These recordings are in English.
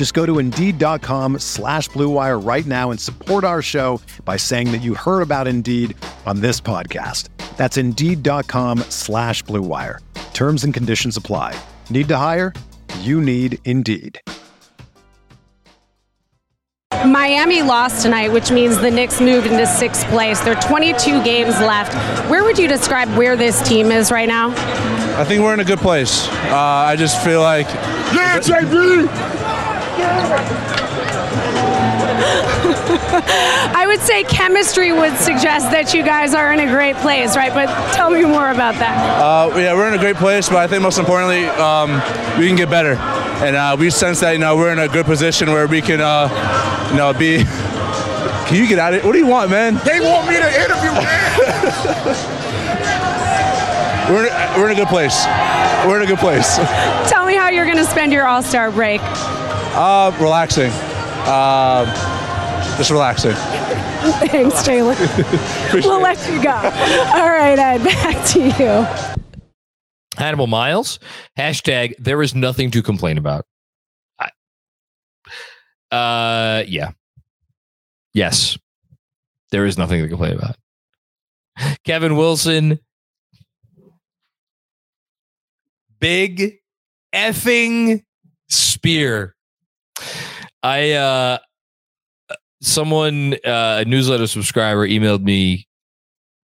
Just go to Indeed.com slash BlueWire right now and support our show by saying that you heard about Indeed on this podcast. That's Indeed.com slash BlueWire. Terms and conditions apply. Need to hire? You need Indeed. Miami lost tonight, which means the Knicks moved into sixth place. There are 22 games left. Where would you describe where this team is right now? I think we're in a good place. Uh, I just feel like. Yeah, JB! I would say chemistry would suggest that you guys are in a great place, right? But tell me more about that. Uh, yeah, we're in a great place, but I think most importantly, um, we can get better. And uh, we sense that, you know, we're in a good position where we can, uh, you know, be. Can you get out of it? What do you want, man? They want me to interview, man. We're in, we're in a good place. We're in a good place. Tell me how you're going to spend your All Star break. Uh, relaxing. Uh, just relaxing. Thanks, Taylor. we'll let you go. All right, Ed, back to you. Hannibal Miles, hashtag there is nothing to complain about. I, uh, yeah. Yes. There is nothing to complain about. Kevin Wilson, big effing spear. I uh someone uh, a newsletter subscriber emailed me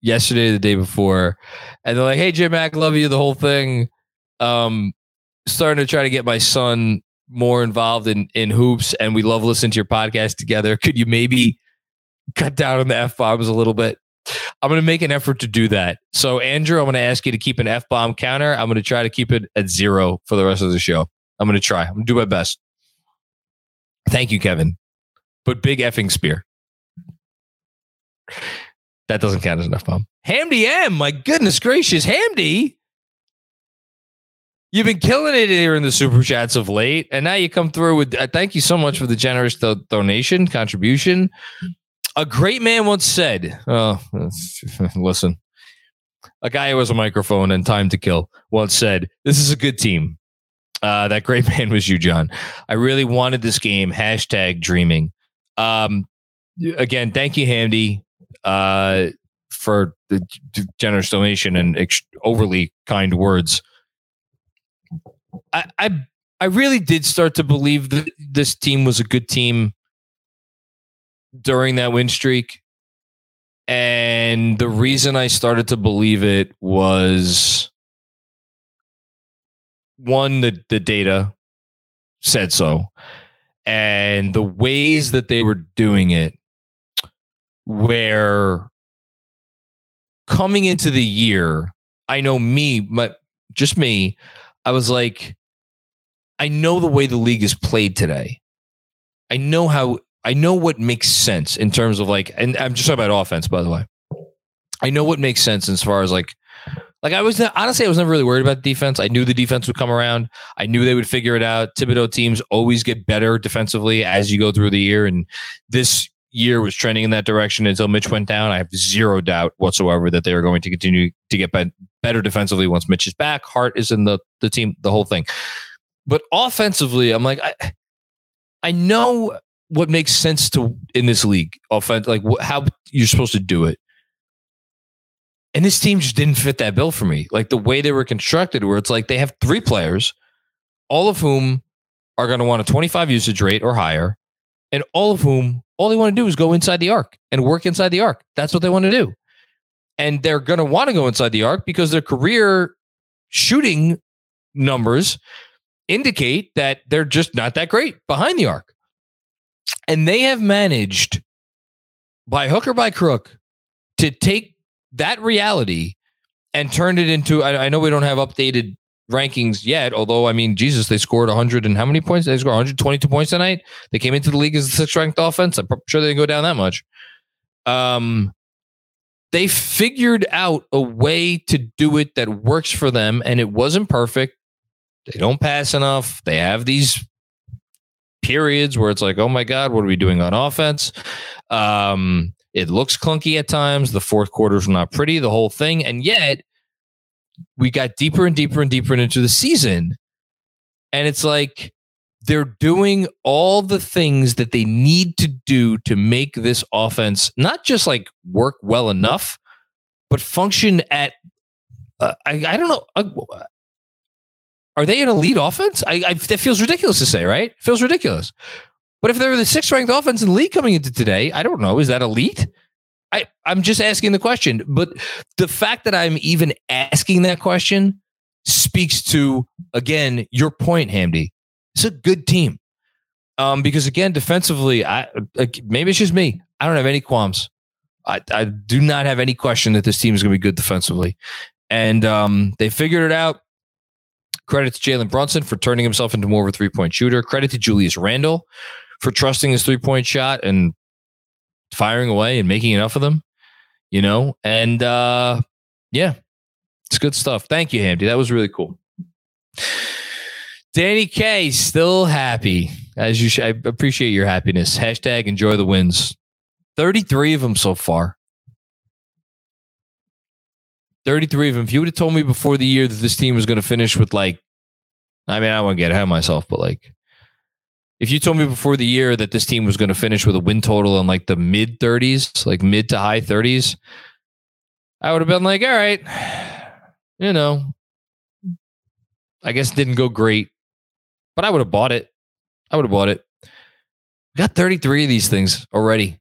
yesterday the day before and they're like hey jim mac love you the whole thing. Um starting to try to get my son more involved in in hoops and we love listening to your podcast together. Could you maybe cut down on the f-bombs a little bit? I'm going to make an effort to do that. So andrew i'm going to ask you to keep an f-bomb counter. I'm going to try to keep it at zero for the rest of the show. I'm going to try. I'm going to do my best thank you kevin but big effing spear. That doesn't count as enough bomb. Hamdy M, my goodness gracious, Hamdy. You've been killing it here in the super chats of late, and now you come through with. Uh, thank you so much for the generous do- donation contribution. A great man once said, "Oh, listen." A guy who has a microphone and time to kill once said, "This is a good team." Uh, that great man was you, John. I really wanted this game. Hashtag dreaming. Um, again, thank you, Hamdy, uh, for the generous donation and ex- overly kind words. I, I I really did start to believe that this team was a good team during that win streak. And the reason I started to believe it was one, the, the data said so. And the ways that they were doing it where coming into the year i know me but just me i was like i know the way the league is played today. I know how i know what makes sense in terms of like and i'm just talking about offense by the way. I know what makes sense as far as like like I was honestly, I was never really worried about defense. I knew the defense would come around. I knew they would figure it out. Thibodeau teams always get better defensively as you go through the year, and this year was trending in that direction until Mitch went down. I have zero doubt whatsoever that they are going to continue to get better defensively once Mitch is back. Hart is in the the team, the whole thing. But offensively, I'm like, I, I know what makes sense to in this league. Offense, like wh- how you're supposed to do it. And this team just didn't fit that bill for me. Like the way they were constructed, where it's like they have three players, all of whom are going to want a 25 usage rate or higher, and all of whom all they want to do is go inside the arc and work inside the arc. That's what they want to do. And they're going to want to go inside the arc because their career shooting numbers indicate that they're just not that great behind the arc. And they have managed by hook or by crook to take that reality and turned it into I, I know we don't have updated rankings yet. Although, I mean, Jesus, they scored 100 and how many points? They scored 122 points tonight. They came into the league as the sixth ranked offense. I'm sure they didn't go down that much. Um, they figured out a way to do it that works for them, and it wasn't perfect. They don't pass enough. They have these periods where it's like, oh my God, what are we doing on offense? Um, it looks clunky at times. The fourth quarters were not pretty, the whole thing. And yet, we got deeper and deeper and deeper into the season. And it's like they're doing all the things that they need to do to make this offense not just like work well enough, but function at, uh, I, I don't know. Uh, are they an elite offense? I, I, that feels ridiculous to say, right? Feels ridiculous. But if they're the sixth ranked offense in the league coming into today, I don't know. Is that elite? I, I'm just asking the question. But the fact that I'm even asking that question speaks to, again, your point, Hamdi. It's a good team. Um, because again, defensively, I maybe it's just me. I don't have any qualms. I, I do not have any question that this team is going to be good defensively. And um, they figured it out. Credit to Jalen Brunson for turning himself into more of a three point shooter. Credit to Julius Randle for trusting his three point shot and firing away and making enough of them, you know? And uh, yeah, it's good stuff. Thank you, Hamdi. That was really cool. Danny K still happy as you. Sh- I appreciate your happiness. Hashtag enjoy the wins. Thirty-three of them so far. Thirty-three of them. If you would have told me before the year that this team was going to finish with like, I mean, I won't get ahead of myself, but like if you told me before the year that this team was going to finish with a win total in like the mid 30s, like mid to high 30s, I would have been like, all right, you know, I guess it didn't go great, but I would have bought it. I would have bought it. Got 33 of these things already.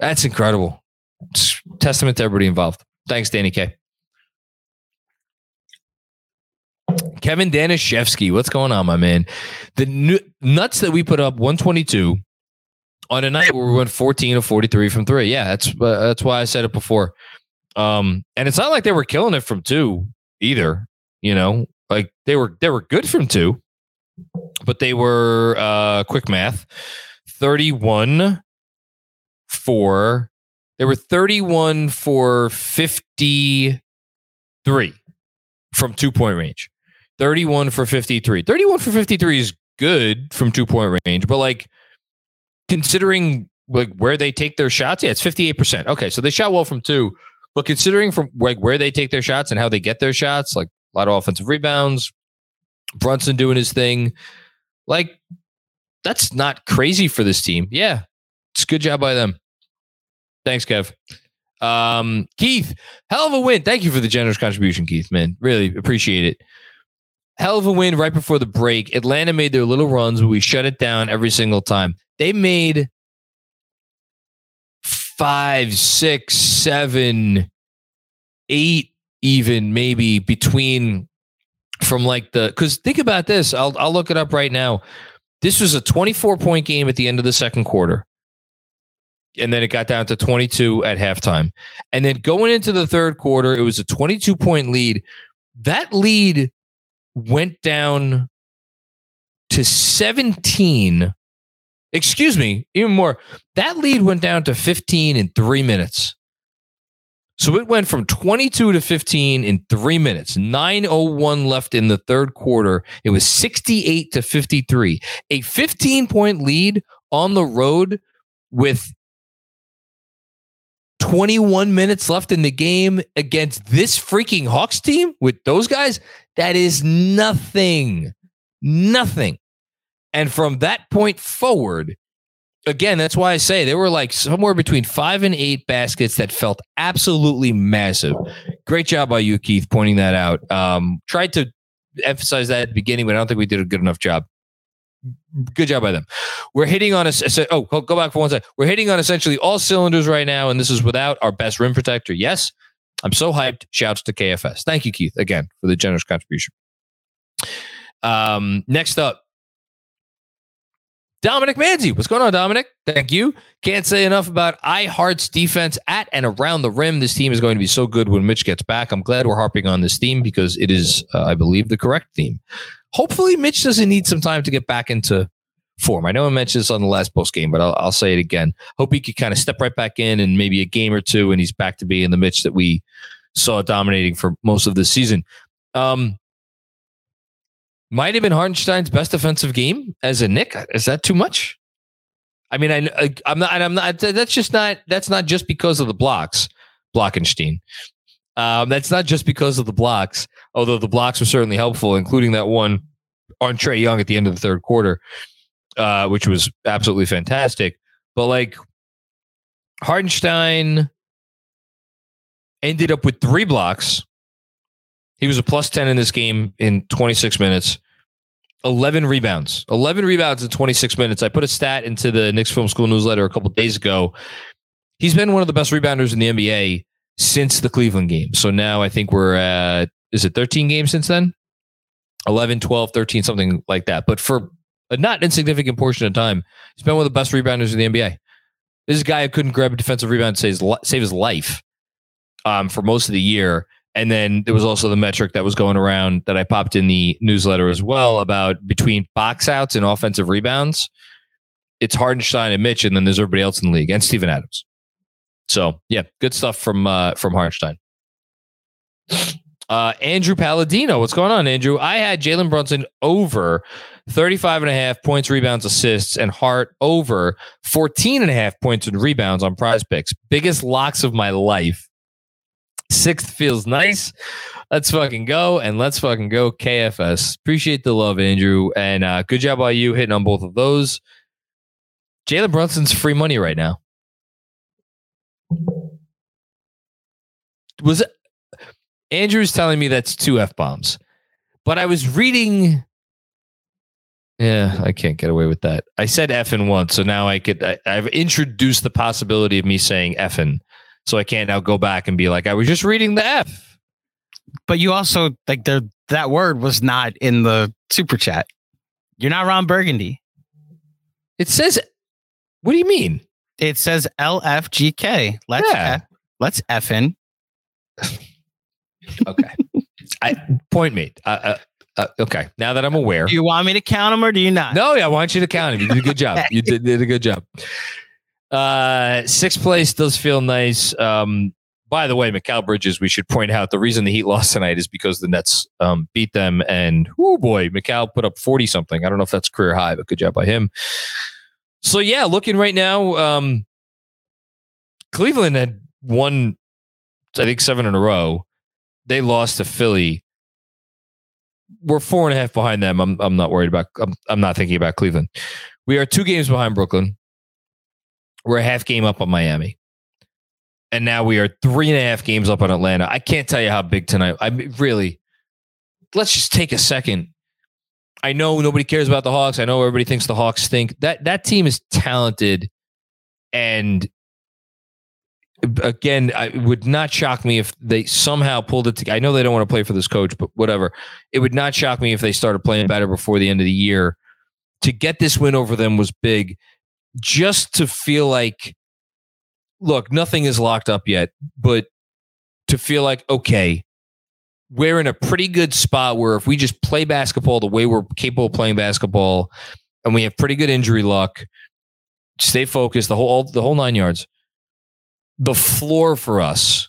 That's incredible. It's testament to everybody involved. Thanks, Danny K. Kevin Danishevsky, what's going on, my man? The nuts that we put up 122 on a night where we went 14 of 43 from three. Yeah, that's uh, that's why I said it before. Um, and it's not like they were killing it from two either. You know, like they were they were good from two, but they were uh, quick math 31 for they were 31 for 53 from two point range. 31 for 53. 31 for 53 is good from two point range, but like considering like where they take their shots, yeah, it's 58%. Okay, so they shot well from two, but considering from like where they take their shots and how they get their shots, like a lot of offensive rebounds, Brunson doing his thing, like that's not crazy for this team. Yeah, it's good job by them. Thanks, Kev. Um, Keith, hell of a win. Thank you for the generous contribution, Keith, man. Really appreciate it hell of a win right before the break. Atlanta made their little runs, but we shut it down every single time. They made five, six, seven, eight, even maybe between from like the because think about this. I'll I'll look it up right now. This was a 24 point game at the end of the second quarter. And then it got down to 22 at halftime. And then going into the third quarter, it was a 22 point lead. That lead went down to 17. Excuse me, even more. That lead went down to 15 in three minutes. So it went from 22 to 15 in three minutes. 901 left in the third quarter. It was 68 to 53. A 15 point lead on the road with 21 minutes left in the game against this freaking Hawks team with those guys, that is nothing. Nothing. And from that point forward, again, that's why I say they were like somewhere between five and eight baskets that felt absolutely massive. Great job by you, Keith, pointing that out. Um, tried to emphasize that at the beginning, but I don't think we did a good enough job good job by them. We're hitting on a oh go back for one second. We're hitting on essentially all cylinders right now, and this is without our best rim protector. Yes, I'm so hyped. Shouts to KFS. Thank you, Keith, again for the generous contribution. Um, next up, Dominic Manzi. What's going on, Dominic? Thank you. Can't say enough about I-Hart's defense at and around the rim. This team is going to be so good when Mitch gets back. I'm glad we're harping on this theme because it is, uh, I believe, the correct theme. Hopefully, Mitch doesn't need some time to get back into form. I know I mentioned this on the last post game, but I'll, I'll say it again. Hope he could kind of step right back in and maybe a game or two, and he's back to being the Mitch that we saw dominating for most of the season. Um, might have been Hartenstein's best defensive game as a Knick. Is that too much? I mean, I, I'm not. I'm not. That's just not. That's not just because of the blocks, Blockenstein. Um, that's not just because of the blocks, although the blocks were certainly helpful, including that one on Trae Young at the end of the third quarter, uh, which was absolutely fantastic. But like Hartenstein ended up with three blocks he was a plus 10 in this game in 26 minutes. 11 rebounds. 11 rebounds in 26 minutes. I put a stat into the Knicks Film School newsletter a couple days ago. He's been one of the best rebounders in the NBA since the Cleveland game. So now I think we're at, is it 13 games since then? 11, 12, 13, something like that. But for a not insignificant portion of time, he's been one of the best rebounders in the NBA. This is a guy who couldn't grab a defensive rebound to save his, save his life um, for most of the year. And then there was also the metric that was going around that I popped in the newsletter as well about between box outs and offensive rebounds. It's Hartenstein and Mitch, and then there's everybody else in the league and Steven Adams. So yeah, good stuff from uh, from Hartenstein. Uh, Andrew Palladino, what's going on, Andrew? I had Jalen Brunson over 35 and a half points, rebounds, assists, and Hart over 14 and a half points and rebounds on prize picks. Biggest locks of my life. Sixth feels nice. Let's fucking go and let's fucking go KFS. Appreciate the love, Andrew, and uh, good job by you hitting on both of those. Jalen Brunson's free money right now. Was it? Andrew's telling me that's two f bombs, but I was reading. Yeah, I can't get away with that. I said effing once, so now I could. I, I've introduced the possibility of me saying effing so I can't now go back and be like, I was just reading the F. But you also like the that word was not in the super chat. You're not Ron Burgundy. It says, what do you mean? It says LFGK. Let's Yeah. F, let's F in. Okay. I point me. Uh, uh, uh, okay. Now that I'm aware. Do you want me to count them or do you not? No, yeah, I want you to count them. You did a good job. You did, did a good job. Uh, sixth place does feel nice. Um, by the way, Mikal Bridges, we should point out the reason the Heat lost tonight is because the Nets um, beat them. And oh boy, Mikal put up 40 something. I don't know if that's career high, but good job by him. So yeah, looking right now, um, Cleveland had won, I think, seven in a row. They lost to Philly. We're four and a half behind them. I'm I'm not worried about. I'm, I'm not thinking about Cleveland. We are two games behind Brooklyn. We're a half game up on Miami. And now we are three and a half games up on Atlanta. I can't tell you how big tonight. I mean, really, let's just take a second. I know nobody cares about the Hawks. I know everybody thinks the Hawks think That that team is talented, and again, I, it would not shock me if they somehow pulled it together. I know they don't want to play for this coach, but whatever. It would not shock me if they started playing better before the end of the year. To get this win over them was big just to feel like, look, nothing is locked up yet, but to feel like, okay, we're in a pretty good spot where if we just play basketball the way we're capable of playing basketball and we have pretty good injury luck, stay focused, the whole the whole nine yards. The floor for us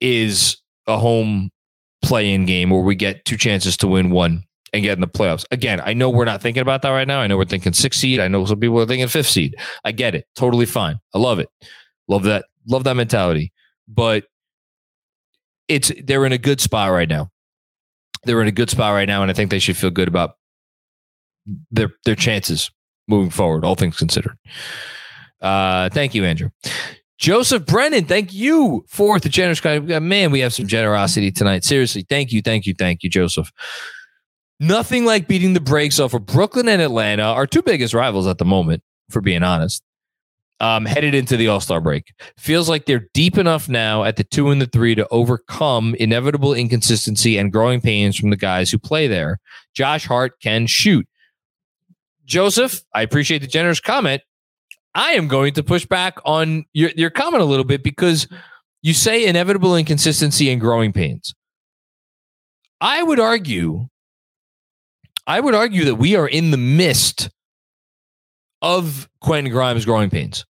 is a home play-in game where we get two chances to win one and get in the playoffs. Again, I know we're not thinking about that right now. I know we're thinking six seed. I know some people are thinking fifth seed. I get it. Totally fine. I love it. Love that. Love that mentality. But it's they're in a good spot right now. They're in a good spot right now, and I think they should feel good about their their chances moving forward, all things considered. Uh, thank you, Andrew. Joseph Brennan, thank you for the generous comment. man. We have some generosity tonight. Seriously, thank you, thank you, thank you, Joseph. Nothing like beating the brakes off of Brooklyn and Atlanta, our two biggest rivals at the moment, for being honest. um, headed into the All Star break. Feels like they're deep enough now at the two and the three to overcome inevitable inconsistency and growing pains from the guys who play there. Josh Hart can shoot. Joseph, I appreciate the generous comment. I am going to push back on your, your comment a little bit because you say inevitable inconsistency and growing pains. I would argue, I would argue that we are in the midst of Quentin Grimes' growing pains.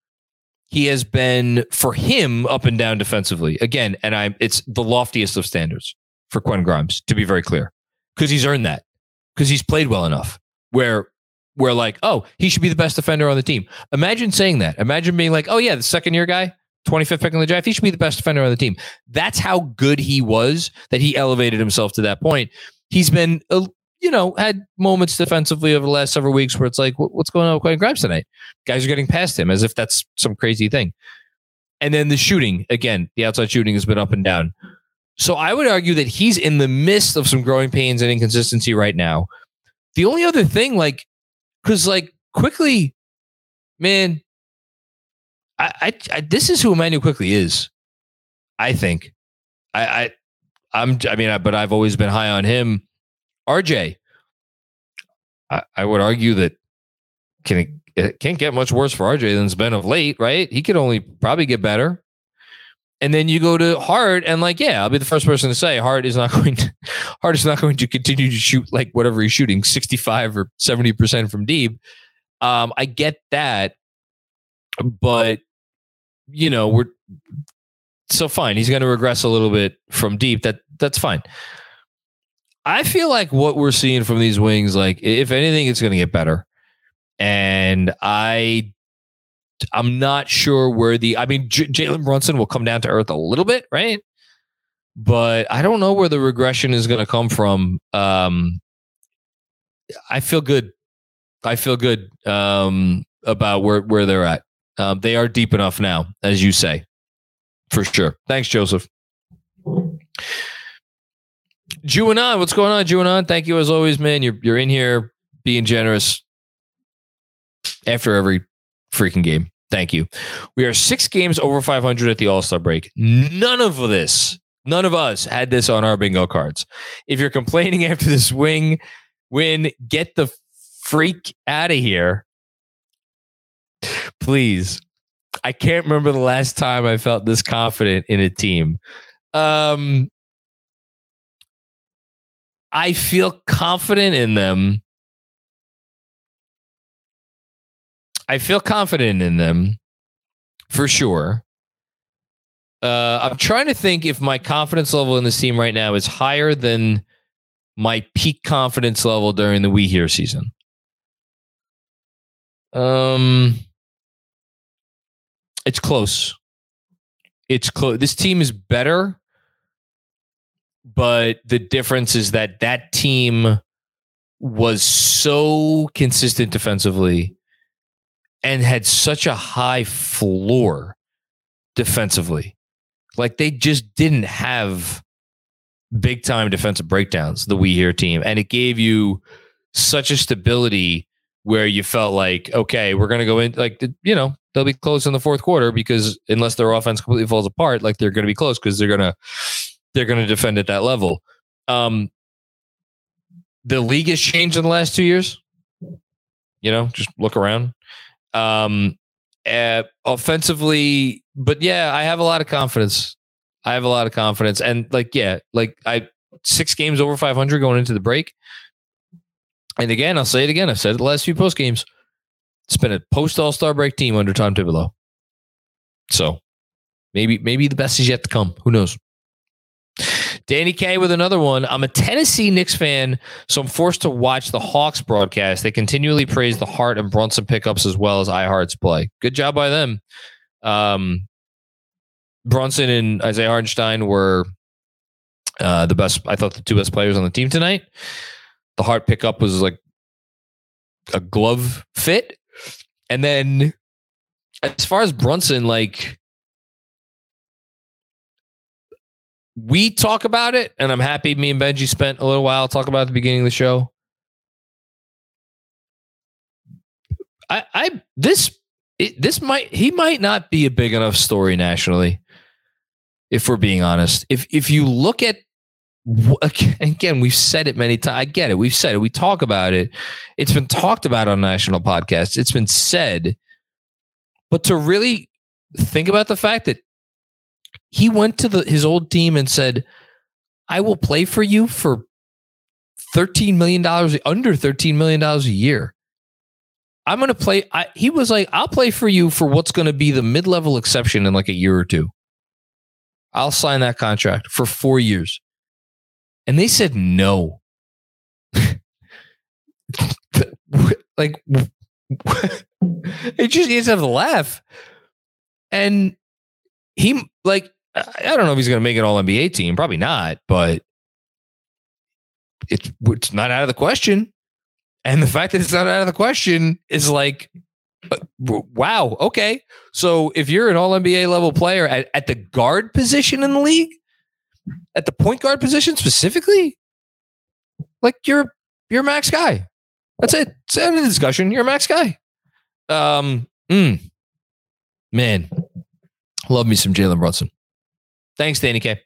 He has been for him up and down defensively again, and I'm it's the loftiest of standards for Quentin Grimes to be very clear because he's earned that because he's played well enough where we're like, oh, he should be the best defender on the team. Imagine saying that. Imagine being like, oh yeah, the second year guy, 25th pick in the draft, he should be the best defender on the team. That's how good he was that he elevated himself to that point. He's been, uh, you know, had moments defensively over the last several weeks where it's like, what's going on with Quentin Grimes tonight? Guys are getting past him as if that's some crazy thing. And then the shooting, again, the outside shooting has been up and down. So I would argue that he's in the midst of some growing pains and inconsistency right now. The only other thing, like, because like Quickley, man, I, I, I, this is who Immanuel Quickley is. I think. I, I I'm I mean, I, but I've always been high on him. RJ, I, I would argue that can it, it can't get much worse for RJ than it's been of late, right? He could only probably get better. And then you go to Hart, and like, yeah, I'll be the first person to say Hart is not going to Hart is not going to continue to shoot like whatever he's shooting, 65 or 70% from deep. Um, I get that, but you know, we're so fine. He's going to regress a little bit from deep. That that's fine. I feel like what we're seeing from these wings, like if anything, it's going to get better. And I, I'm not sure where the. I mean, J- Jalen Brunson will come down to earth a little bit, right? But I don't know where the regression is going to come from. Um, I feel good. I feel good um, about where where they're at. Um, they are deep enough now, as you say, for sure. Thanks, Joseph. Juanon, what's going on, Juanon? Thank you as always, man. You're you're in here being generous after every freaking game. Thank you. We are six games over 500 at the All Star break. None of this, none of us had this on our bingo cards. If you're complaining after this wing win, get the freak out of here please. I can't remember the last time I felt this confident in a team. Um, I feel confident in them. I feel confident in them for sure. Uh, I'm trying to think if my confidence level in this team right now is higher than my peak confidence level during the We Here season. Um, it's close. It's close. This team is better, but the difference is that that team was so consistent defensively and had such a high floor defensively. Like they just didn't have big time defensive breakdowns, the We Here team. And it gave you such a stability where you felt like, okay, we're going to go in, like, you know, they'll be close in the fourth quarter because unless their offense completely falls apart, like they're going to be close because they're going to they're going to defend at that level. Um, the league has changed in the last two years. You know, just look around. Um, uh, offensively, but yeah, I have a lot of confidence. I have a lot of confidence, and like, yeah, like I six games over 500 going into the break. And again, I'll say it again. I've said it the last few post games. It's been a post All Star break team under Tom Thibodeau. So maybe maybe the best is yet to come. Who knows? Danny K with another one. I'm a Tennessee Knicks fan, so I'm forced to watch the Hawks broadcast. They continually praise the Hart and Brunson pickups as well as I-Hart's play. Good job by them. Um, Brunson and Isaiah Hartenstein were uh, the best. I thought the two best players on the team tonight. The Hart pickup was like a glove fit. And then as far as Brunson, like we talk about it, and I'm happy me and Benji spent a little while talking about the beginning of the show. I, I this it, this might he might not be a big enough story nationally. If we're being honest, if if you look at again, we've said it many times. I get it. We've said it. We talk about it. It's been talked about on national podcasts. It's been said. But to really think about the fact that he went to the, his old team and said, I will play for you for $13 million, under $13 million a year. I'm going to play. I, he was like, I'll play for you for what's going to be the mid level exception in like a year or two. I'll sign that contract for four years. And they said no. like, it just, he just have to laugh. And he, like, I don't know if he's going to make an all NBA team. Probably not, but it's, it's not out of the question. And the fact that it's not out of the question is like, uh, wow, okay. So if you're an all NBA level player at, at the guard position in the league, at the point guard position specifically, like you're you're max guy. That's it. It's end of the discussion. You're a max guy. Um, mm, man, love me some Jalen Brunson. Thanks, Danny K.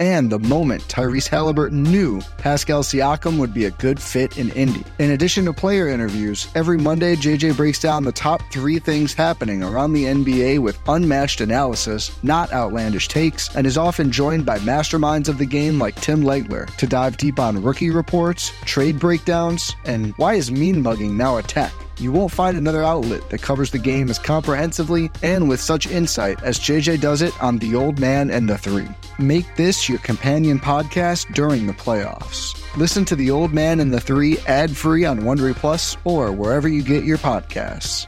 and the moment Tyrese Halliburton knew Pascal Siakam would be a good fit in Indy. In addition to player interviews, every Monday JJ breaks down the top three things happening around the NBA with unmatched analysis, not outlandish takes, and is often joined by masterminds of the game like Tim Legler to dive deep on rookie reports, trade breakdowns, and why is mean mugging now a tech? You won't find another outlet that covers the game as comprehensively and with such insight as JJ does it on The Old Man and the Three. Make this your companion podcast during the playoffs. Listen to The Old Man and the Three ad free on Wondery Plus or wherever you get your podcasts.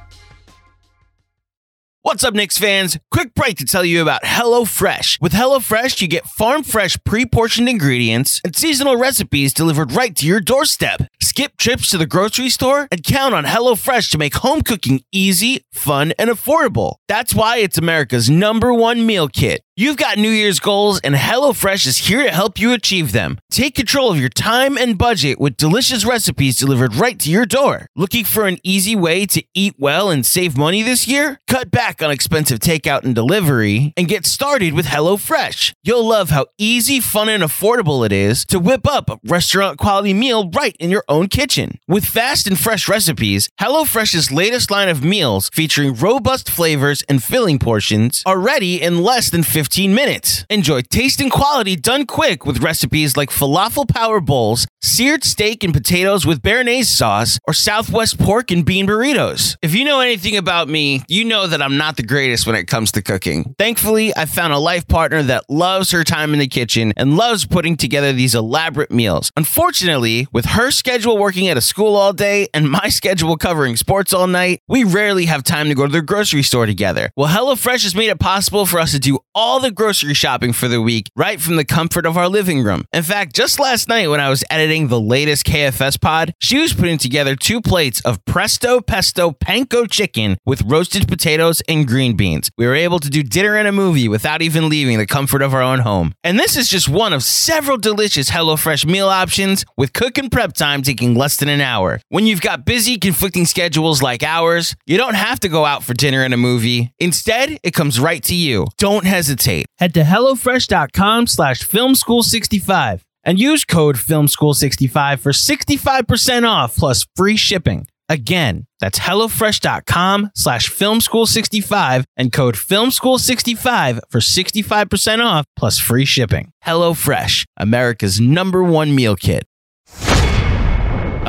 What's up, Knicks fans? Quick break to tell you about HelloFresh. With HelloFresh, you get farm fresh, pre portioned ingredients and seasonal recipes delivered right to your doorstep. Skip trips to the grocery store and count on HelloFresh to make home cooking easy, fun, and affordable. That's why it's America's number one meal kit. You've got New Year's goals, and HelloFresh is here to help you achieve them. Take control of your time and budget with delicious recipes delivered right to your door. Looking for an easy way to eat well and save money this year? Cut back on expensive takeout and delivery and get started with HelloFresh. You'll love how easy, fun, and affordable it is to whip up a restaurant quality meal right in your own kitchen. With fast and fresh recipes, HelloFresh's latest line of meals featuring robust flavors and filling portions are ready in less than 15 minutes. Enjoy taste and quality done quick with recipes like falafel power bowls, seared steak and potatoes with béarnaise sauce, or Southwest pork and bean burritos. If you know anything about me, you know that I'm not the greatest when it comes to cooking. Thankfully, I found a life partner that loves her time in the kitchen and loves putting together these elaborate meals. Unfortunately, with her schedule working at a school all day and my schedule covering sports all night, we rarely have time to go to the grocery store together. Well, HelloFresh has made it possible for us to do all the grocery shopping for the week right from the comfort of our living room. In fact, just last night when I was editing the latest KFS pod, she was putting together two plates of presto pesto panko chicken with roasted potatoes and green beans. We were able to do dinner and a movie without even leaving the comfort of our own home. And this is just one of several delicious HelloFresh meal options with cook and prep time taking less than an hour. When you've got busy, conflicting schedules like ours, you don't have to go out for dinner and a movie. Instead, it comes right to you. Don't hesitate. Head to HelloFresh.com slash FilmSchool65 and use code FilmSchool65 for 65% off plus free shipping. Again, that's HelloFresh.com slash FilmSchool65 and code FilmSchool65 for 65% off plus free shipping. HelloFresh, America's number one meal kit.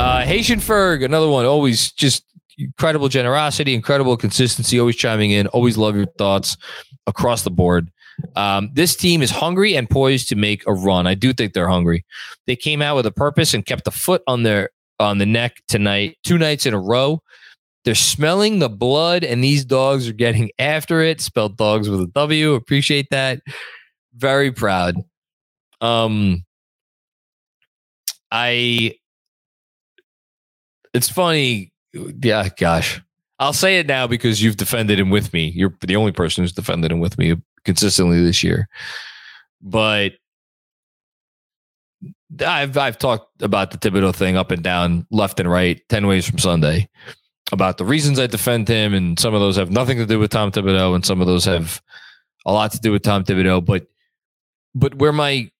Uh, Haitian Ferg, another one. Always just incredible generosity, incredible consistency, always chiming in. Always love your thoughts across the board. Um, this team is hungry and poised to make a run. I do think they're hungry. They came out with a purpose and kept the foot on their on the neck tonight, two nights in a row. They're smelling the blood, and these dogs are getting after it. Spelled dogs with a W. Appreciate that. Very proud. Um, I. It's funny. Yeah, gosh. I'll say it now because you've defended him with me. You're the only person who's defended him with me consistently this year. But I've I've talked about the Thibodeau thing up and down, left and right, ten ways from Sunday, about the reasons I defend him, and some of those have nothing to do with Tom Thibodeau, and some of those have a lot to do with Tom Thibodeau. But but where my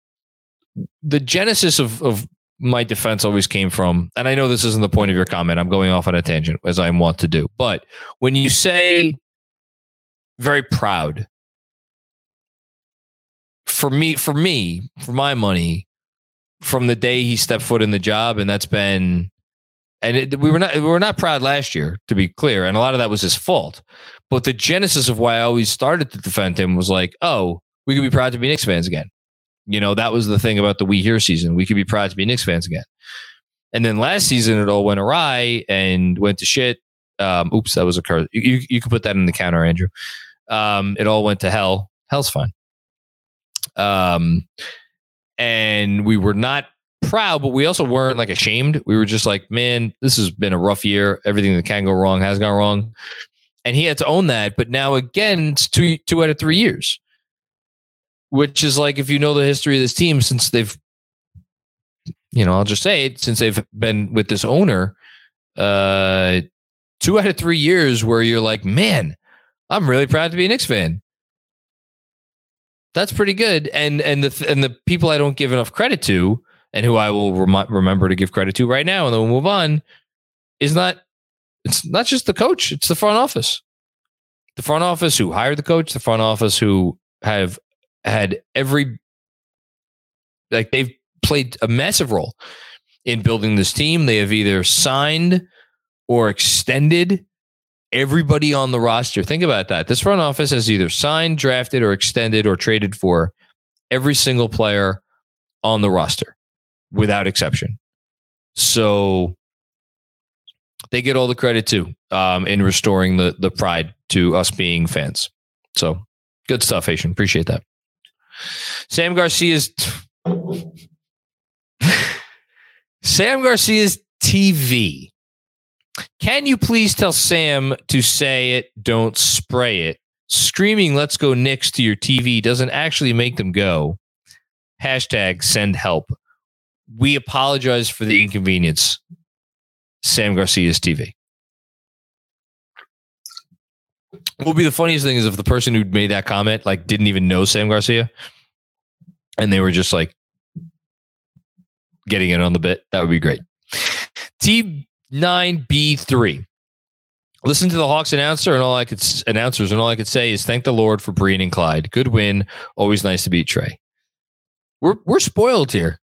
the genesis of of my defense always came from, and I know this isn't the point of your comment. I'm going off on a tangent as I want to do. But when you say very proud, for me, for me, for my money, from the day he stepped foot in the job, and that's been, and it, we were not we were not proud last year, to be clear, and a lot of that was his fault. But the genesis of why I always started to defend him was like, oh, we could be proud to be Knicks fans again. You know, that was the thing about the We Here season. We could be proud to be Knicks fans again. And then last season, it all went awry and went to shit. Um, oops, that was a curse. You, you, you can put that in the counter, Andrew. Um, it all went to hell. Hell's fine. Um, and we were not proud, but we also weren't like ashamed. We were just like, man, this has been a rough year. Everything that can go wrong has gone wrong. And he had to own that. But now again, it's two two out of three years. Which is like if you know the history of this team since they've you know, I'll just say it, since they've been with this owner, uh two out of three years where you're like, man, I'm really proud to be a Knicks fan. That's pretty good. And and the and the people I don't give enough credit to, and who I will rem- remember to give credit to right now, and then we'll move on, is not. It's not just the coach; it's the front office. The front office who hired the coach, the front office who have had every like they've played a massive role in building this team. They have either signed or extended everybody on the roster. Think about that. This front office has either signed, drafted, or extended or traded for every single player on the roster without exception. So they get all the credit too um, in restoring the the pride to us being fans. So good stuff, Haitian. Appreciate that. Sam Garcia's Sam Garcia's TV. Can you please tell Sam to say it, don't spray it? Screaming, let's go Knicks to your TV doesn't actually make them go. Hashtag send help. We apologize for the inconvenience. Sam Garcia's TV. What would be the funniest thing is if the person who made that comment like didn't even know Sam Garcia and they were just like getting in on the bit. That would be great. T9B3. Listen to the Hawks announcer and all I could announcers and all I could say is thank the Lord for Breen and Clyde. Good win. Always nice to beat Trae. We're we're spoiled here.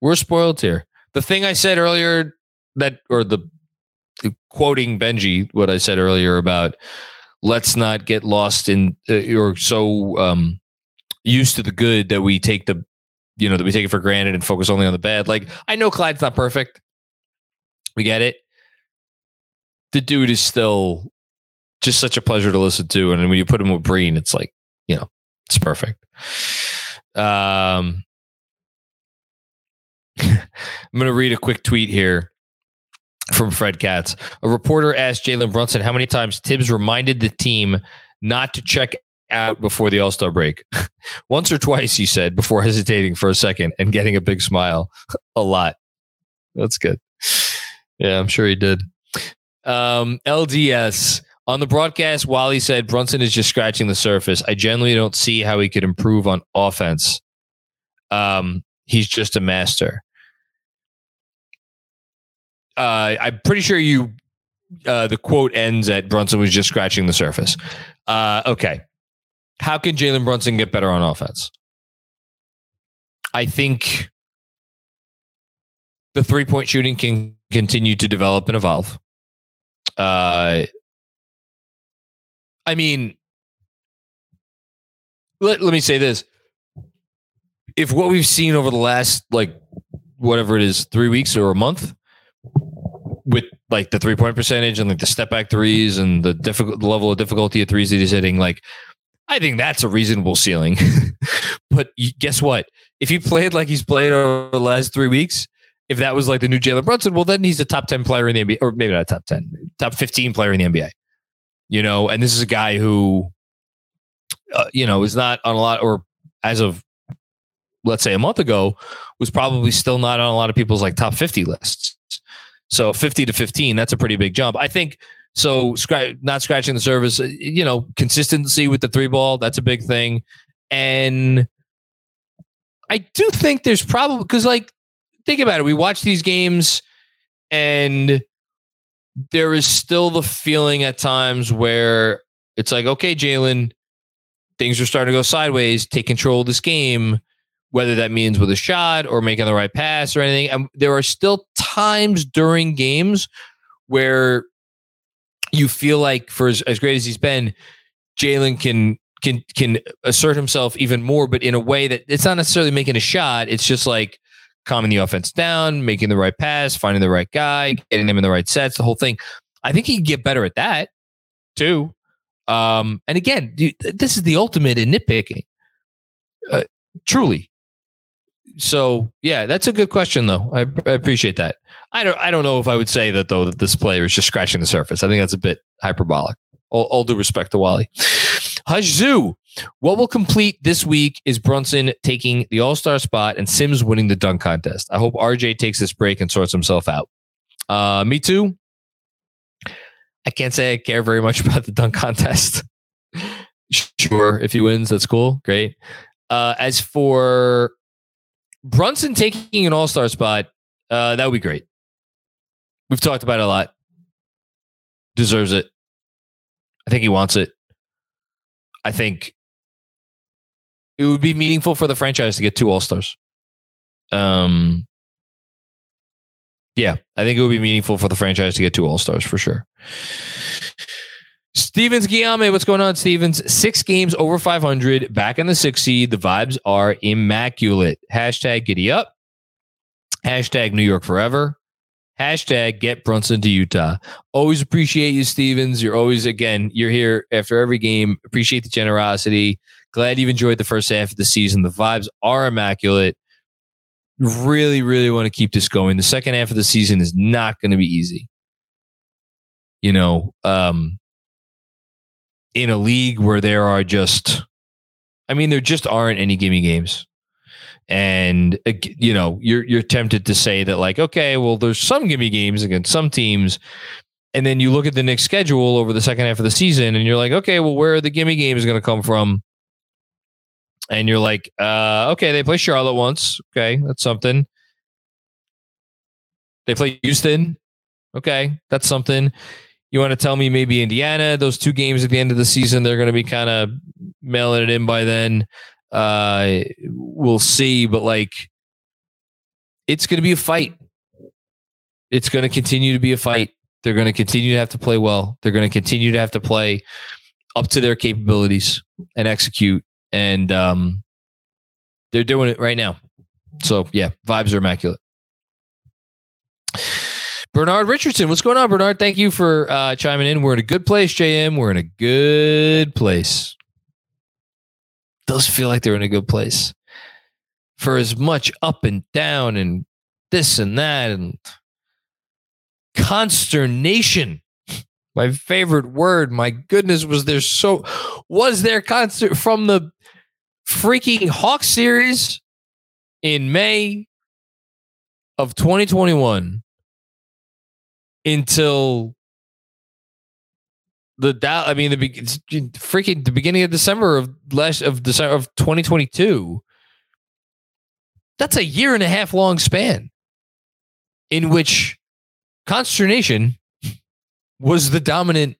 We're spoiled here. The thing I said earlier that or the quoting Benji what I said earlier about let's not get lost in uh, or so um, used to the good that we take the you know that we take it for granted and focus only on the bad. Like I know Clyde's not perfect. We get it. The dude is still just such a pleasure to listen to, and when you put him with Breen, it's like you know it's perfect. Um, I'm going to read a quick tweet here from Fred Katz. A reporter asked Jalen Brunson how many times Thibs reminded the team not to check out before the All Star break. Once or twice, he said, before hesitating for a second and getting a big smile. a lot. That's good. Yeah, I'm sure he did. Um, LDS. On the broadcast, Wally said Brunson is just scratching the surface. I generally don't see how he could improve on offense. Um, he's just a master uh, I'm pretty sure you uh, the quote ends at Brunson was just scratching the surface. Uh, okay. How can Jalen Brunson get better on offense? I think the three point shooting can continue to develop and evolve. Uh, I mean, let, let me say this. If what we've seen over the last, like, whatever it is, three weeks or a month, with like the three point percentage and like the step back threes and the difficult level of difficulty of threes that he's hitting, like I think that's a reasonable ceiling. but guess what? If he played like he's played over the last three weeks, if that was like the new Jalen Brunson, well, then he's a top 10 player in the NBA, or maybe not top 10, top 15 player in the NBA. You know, and this is a guy who, uh, you know, is not on a lot, or as of, let's say, a month ago, was probably still not on a lot of people's like top 50 lists. So 50 to 15, that's a pretty big jump. I think so. not scratching the surface, uh, you know, consistency with the three ball, that's a big thing. And I do think there's probably, because like, think about it. We watch these games and there is still the feeling at times where it's like, okay, Jalen, things are starting to go sideways. Take control of this game whether that means with a shot or making the right pass or anything. And there are still times during games where you feel like for as, as great as he's been, Jalen can can can assert himself even more, but in a way that it's not necessarily making a shot. It's just like calming the offense down, making the right pass, finding the right guy, getting him in the right sets, the whole thing. I think he can get better at that too. Um, and again, this is the ultimate in nitpicking. Uh, truly, so yeah, that's a good question though. I, I, appreciate that. I don't I don't know if I would say that though that this player is just scratching the surface. I think that's a bit hyperbolic. All, all due respect to Wally. Hajzu, what will complete this week is Brunson taking the All Star spot and Sims winning the dunk contest. I hope RJ takes this break and sorts himself out. Uh, me too. I can't say I care very much about the dunk contest. sure, if he wins, that's cool. Great. Uh, as for Brunson taking an all star spot, uh, that would be great. We've talked about it a lot. Deserves it. I think he wants it. I think it would be meaningful for the franchise to get two all stars. Um, yeah, I think it would be meaningful for the franchise to get two all stars for sure. Stevens Guillaume, what's going on, Stevens? Six games over 500, back in the six seed. The vibes are immaculate. Hashtag giddy up. Hashtag New York forever. Hashtag get Brunson to Utah. Always appreciate you, Stevens. You're always, again, you're here after every game. Appreciate the generosity. Glad you've enjoyed the first half of the season. The vibes are immaculate. really, really want to keep this going. The second half of the season is not going to be easy. You know, um, in a league where there are just, I mean, there just aren't any gimme games. And uh, you know, you're you're tempted to say that like, okay, well, there's some gimme games against some teams, and then you look at the Knicks schedule over the second half of the season, and you're like, okay, well, where are the gimme games going to come from? And you're like, uh, okay, they play Charlotte once. Okay, that's something. They play Houston. Okay, that's something. You want to tell me maybe Indiana, those two games at the end of the season, they're going to be kind of mailing it in by then. Uh, we'll see, but like, it's going to be a fight. It's going to continue to be a fight. They're going to continue to have to play well. They're going to continue to have to play up to their capabilities and execute. And um, they're doing it right now. So yeah, vibes are immaculate. Bernard Richardson, what's going on, Bernard? Thank you for uh, chiming in. We're in a good place, JM. We're in a good place. Does feel like they're in a good place. For as much up and down and this and that and consternation. My favorite word. My goodness, was there so was there concert from the freaking Hawk series in May of 2021 until the doubt. I mean the freaking the beginning of December of last of December of 2022. That's a year and a half long span in which consternation was the dominant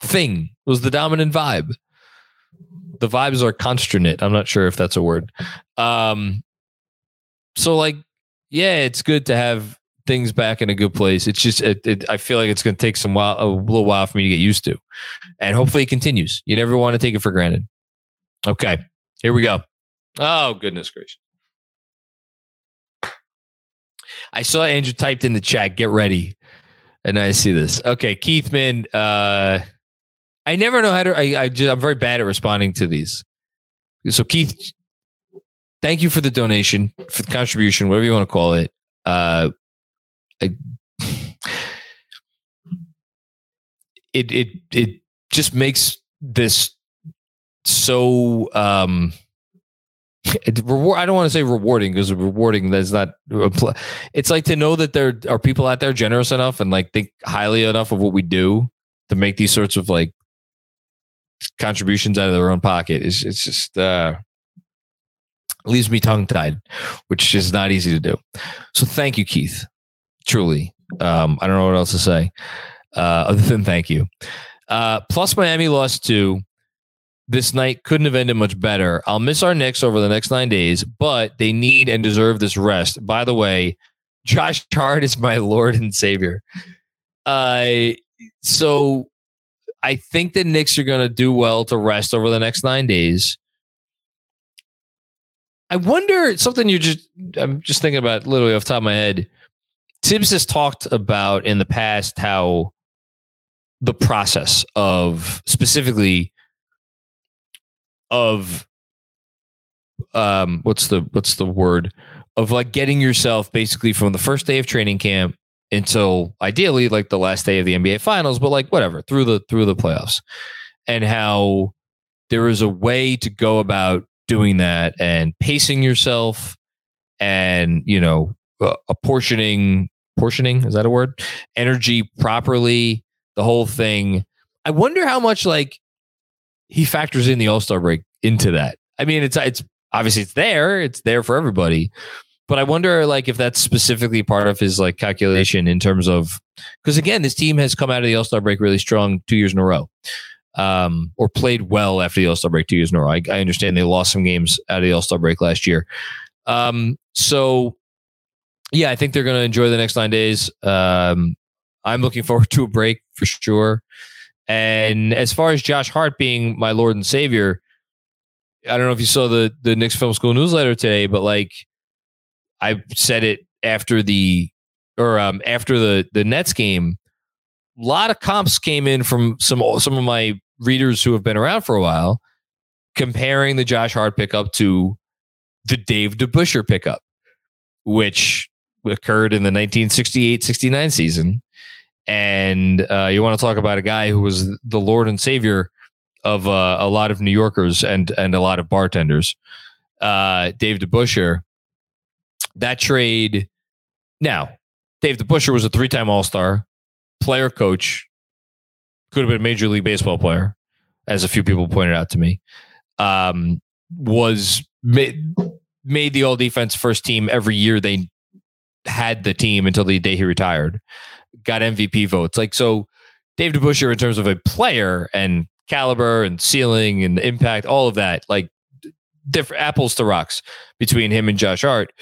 thing, was the dominant vibe. The vibes are consternate. I'm not sure if that's a word. Um, so like, yeah, it's good to have things back in a good place. It's just, it, it, I feel like it's going to take some while, a little while for me to get used to, and hopefully it continues. You never want to take it for granted. Okay, here we go. Oh goodness gracious! I saw Andrew typed in the chat. Get ready, and I see this. Okay, Keithman. Uh, I never know how to. I, I just, I'm very bad at responding to these. So Keith, thank you for the donation, for the contribution, whatever you want to call it. Uh, I, it it it just makes this so um it, reward, I don't want to say rewarding because rewarding that's not it's like to know that there are people out there generous enough and like think highly enough of what we do to make these sorts of like contributions out of their own pocket is it's just uh leaves me tongue tied which is not easy to do. So thank you Keith truly. Um, I don't know what else to say uh, other than thank you. Uh, plus, Miami lost two. This night couldn't have ended much better. I'll miss our Knicks over the next nine days, but they need and deserve this rest. By the way, Josh Hart is my Lord and Savior. Uh, so I think the Knicks are going to do well to rest over the next nine days. I wonder something you just, I'm just thinking about literally off top of my head. Thibs has talked about in the past how the process of specifically of um what's the what's the word? Of like getting yourself basically from the first day of training camp until ideally like the last day of the NBA finals but like whatever through the through the playoffs. And how there is a way to go about doing that and pacing yourself and you know apportioning portioning is that a word? Energy properly the whole thing. I wonder how much like he factors in the all-star break into that. I mean it's it's obviously it's there it's there for everybody but i wonder like if that's specifically part of his like calculation in terms of because again this team has come out of the all-star break really strong two years in a row um, or played well after the all-star break two years in a row. I, I understand they lost some games out of the all-star break last year. Um, so yeah, I think they're going to enjoy the next nine days. Um, I'm looking forward to a break for sure. And as far as Josh Hart being my Lord and Savior, I don't know if you saw the the Knicks Film School newsletter today, but like I said it after the or um, after the the Nets game, a lot of comps came in from some some of my readers who have been around for a while, comparing the Josh Hart pickup to the Dave DeBusschere pickup which occurred in the 1968-69 season. And uh, you want to talk about a guy who was the Lord and Savior of uh, a lot of New Yorkers and and a lot of bartenders. Uh, Dave DeBusschere. That trade. Now, Dave DeBusschere was a three-time All-Star, player, coach. Could have been a Major League Baseball player, as a few people pointed out to me. Um, was made, made the All Defense first team every year they had the team until the day he retired. Got MVP votes. Like so, Dave DeBusschere in terms of a player and caliber and ceiling and impact, all of that, like different apples to rocks between him and Josh Hart.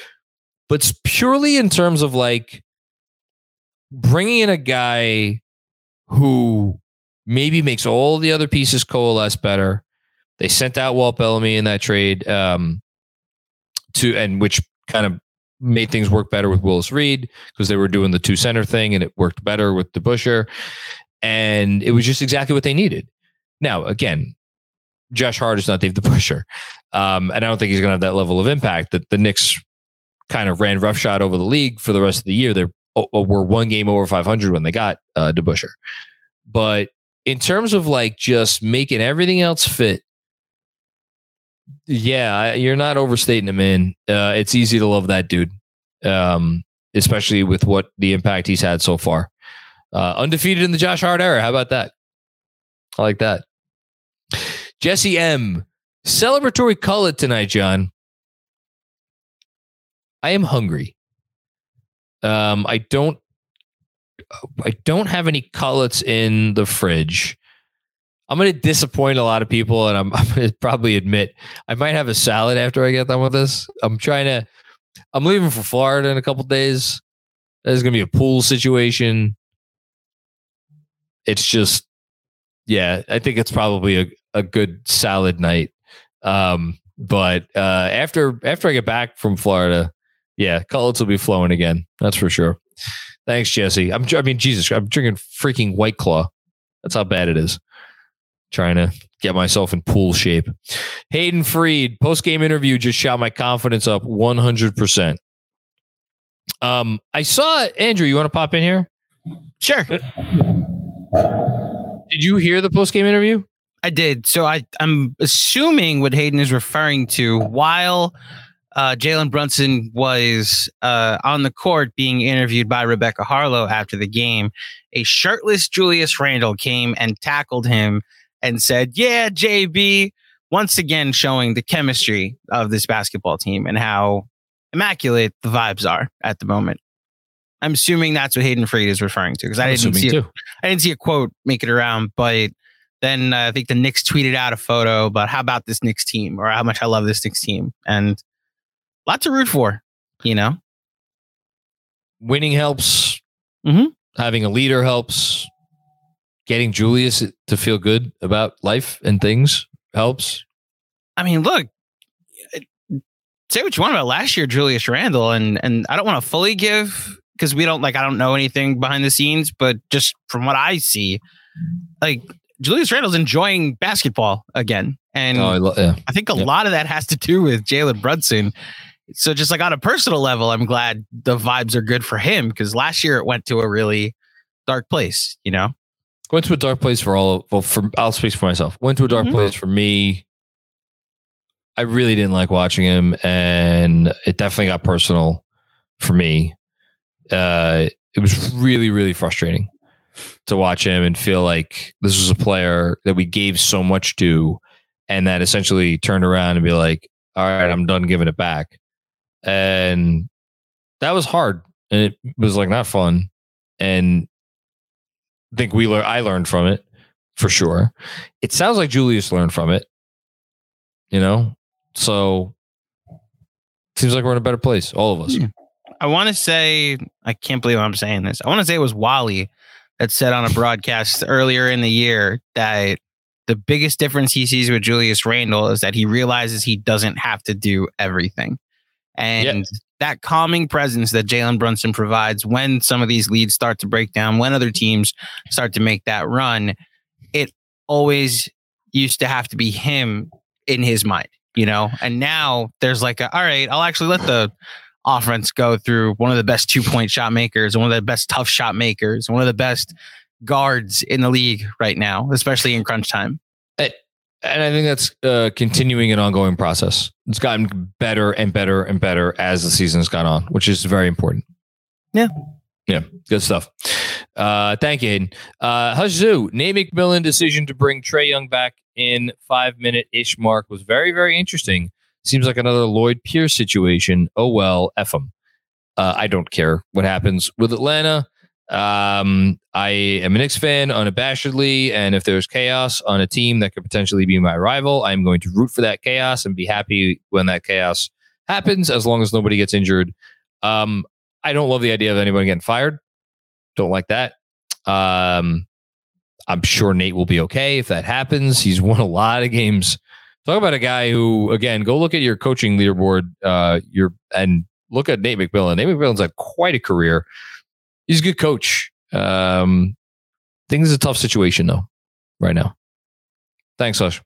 But purely in terms of like bringing in a guy who maybe makes all the other pieces coalesce better. They sent out Walt Bellamy in that trade, um, to and which kind of made things work better with Willis Reed because they were doing the two center thing and it worked better with DeBusschere. And it was just exactly what they needed. Now, again, Josh Hart is not Dave DeBusschere. Um, and I don't think he's going to have that level of impact that the Knicks kind of ran roughshod over the league for the rest of the year. They were one game over 500 when they got uh, DeBusschere. But in terms of like just making everything else fit, yeah, you're not overstating him, man. Uh, it's easy to love that dude, um, especially with what the impact he's had so far. Uh, undefeated in the Josh Hart era. How about that? I like that. Jesse M. Celebratory call tonight, John. I am hungry. Um, I don't I don't have any cullets in the fridge. I'm going to disappoint a lot of people, and I'm, I'm going to probably admit I might have a salad after I get done with this. I'm trying to. I'm leaving for Florida in a couple days. There's going to be a pool situation. It's just, yeah, I think it's probably a, a good salad night. Um, but uh, after after I get back from Florida, yeah, cullets will be flowing again. That's for sure. Thanks, Jesse. I'm, I mean, Jesus, I'm drinking freaking White Claw. That's how bad it is. Trying to get myself in pool shape. Hayden Freed, post game interview just shot my confidence up 100%. Um, I saw Andrew. You want to pop in here? Sure. Did you hear the post game interview? I did. So I, I'm assuming what Hayden is referring to while uh, Jalen Brunson was uh, on the court being interviewed by Rebecca Haarlow after the game. A shirtless Julius Randle came and tackled him and said, Yeah, JB, once again showing the chemistry of this basketball team and how immaculate the vibes are at the moment. I'm assuming that's what Hayden Freed is referring to because I didn't see a, I didn't see a quote make it around, but then uh, I think the Knicks tweeted out a photo about how about this Knicks team or how much I love this Knicks team, and lot to root for, you know. Winning helps. Mm-hmm. Having a leader helps. Getting Julius to feel good about life and things helps. I mean, look, say what you want about last year, Julius Randle, and and I don't want to fully give because we don't like I don't know anything behind the scenes, but just from what I see, like Julius Randle's enjoying basketball again, and oh, I, lo- yeah. I, think a yeah. lot of that has to do with Jalen Brunson so just like on a personal level, I'm glad the vibes are good for him because last year it went to a really dark place, you know? Went to a dark place for all well for I'll speak for myself. Went to a dark mm-hmm. place for me. I really didn't like watching him and it definitely got personal for me. Uh it was really, really frustrating to watch him and feel like this was a player that we gave so much to and that essentially turned around and be like, all right, I'm done giving it back and that was hard and it was like not fun and think we learned I learned from it for sure. It sounds like Julius learned from it. You know? So seems like we're in a better place, all of us. Hmm. I want to say I can't believe I'm saying this. I want to say it was Wally that said on a broadcast earlier in the year that the biggest difference he sees with Julius Randle is that he realizes he doesn't have to do everything. And yes. that calming presence that Jalen Brunson provides when some of these leads start to break down, when other teams start to make that run, it always used to have to be him in his mind, you know? And now there's like, a, all right, I'll actually let the offense go through one of the best two point shot makers, one of the best tough shot makers, one of the best guards in the league right now, especially in crunch time. Eh, And I think that's uh, continuing an ongoing process. It's gotten better and better and better as the season's gone on, which is very important. Yeah. Yeah. Good stuff. Uh, thank you, Hayden. Uh, Huzzoo, Nate McMillan decision to bring Trae Young back in five minute ish mark was very, very interesting. Seems like another Lloyd Pierce situation. Oh, well, F him. Uh, I don't care what happens with Atlanta. Um, I am a Knicks fan unabashedly, and if there's chaos on a team that could potentially be my rival, I'm going to root for that chaos and be happy when that chaos happens, as long as nobody gets injured. Um, I don't love the idea of anyone getting fired. Don't like that. Um, I'm sure Nate will be okay if that happens. He's won a lot of games. Talk about a guy who, again, go look at your coaching leaderboard. Uh, your and look at Nate McMillan. Nate McMillan's had quite a career he's a good coach. Um, I think it's a tough situation though, right now. Thanks, Hush.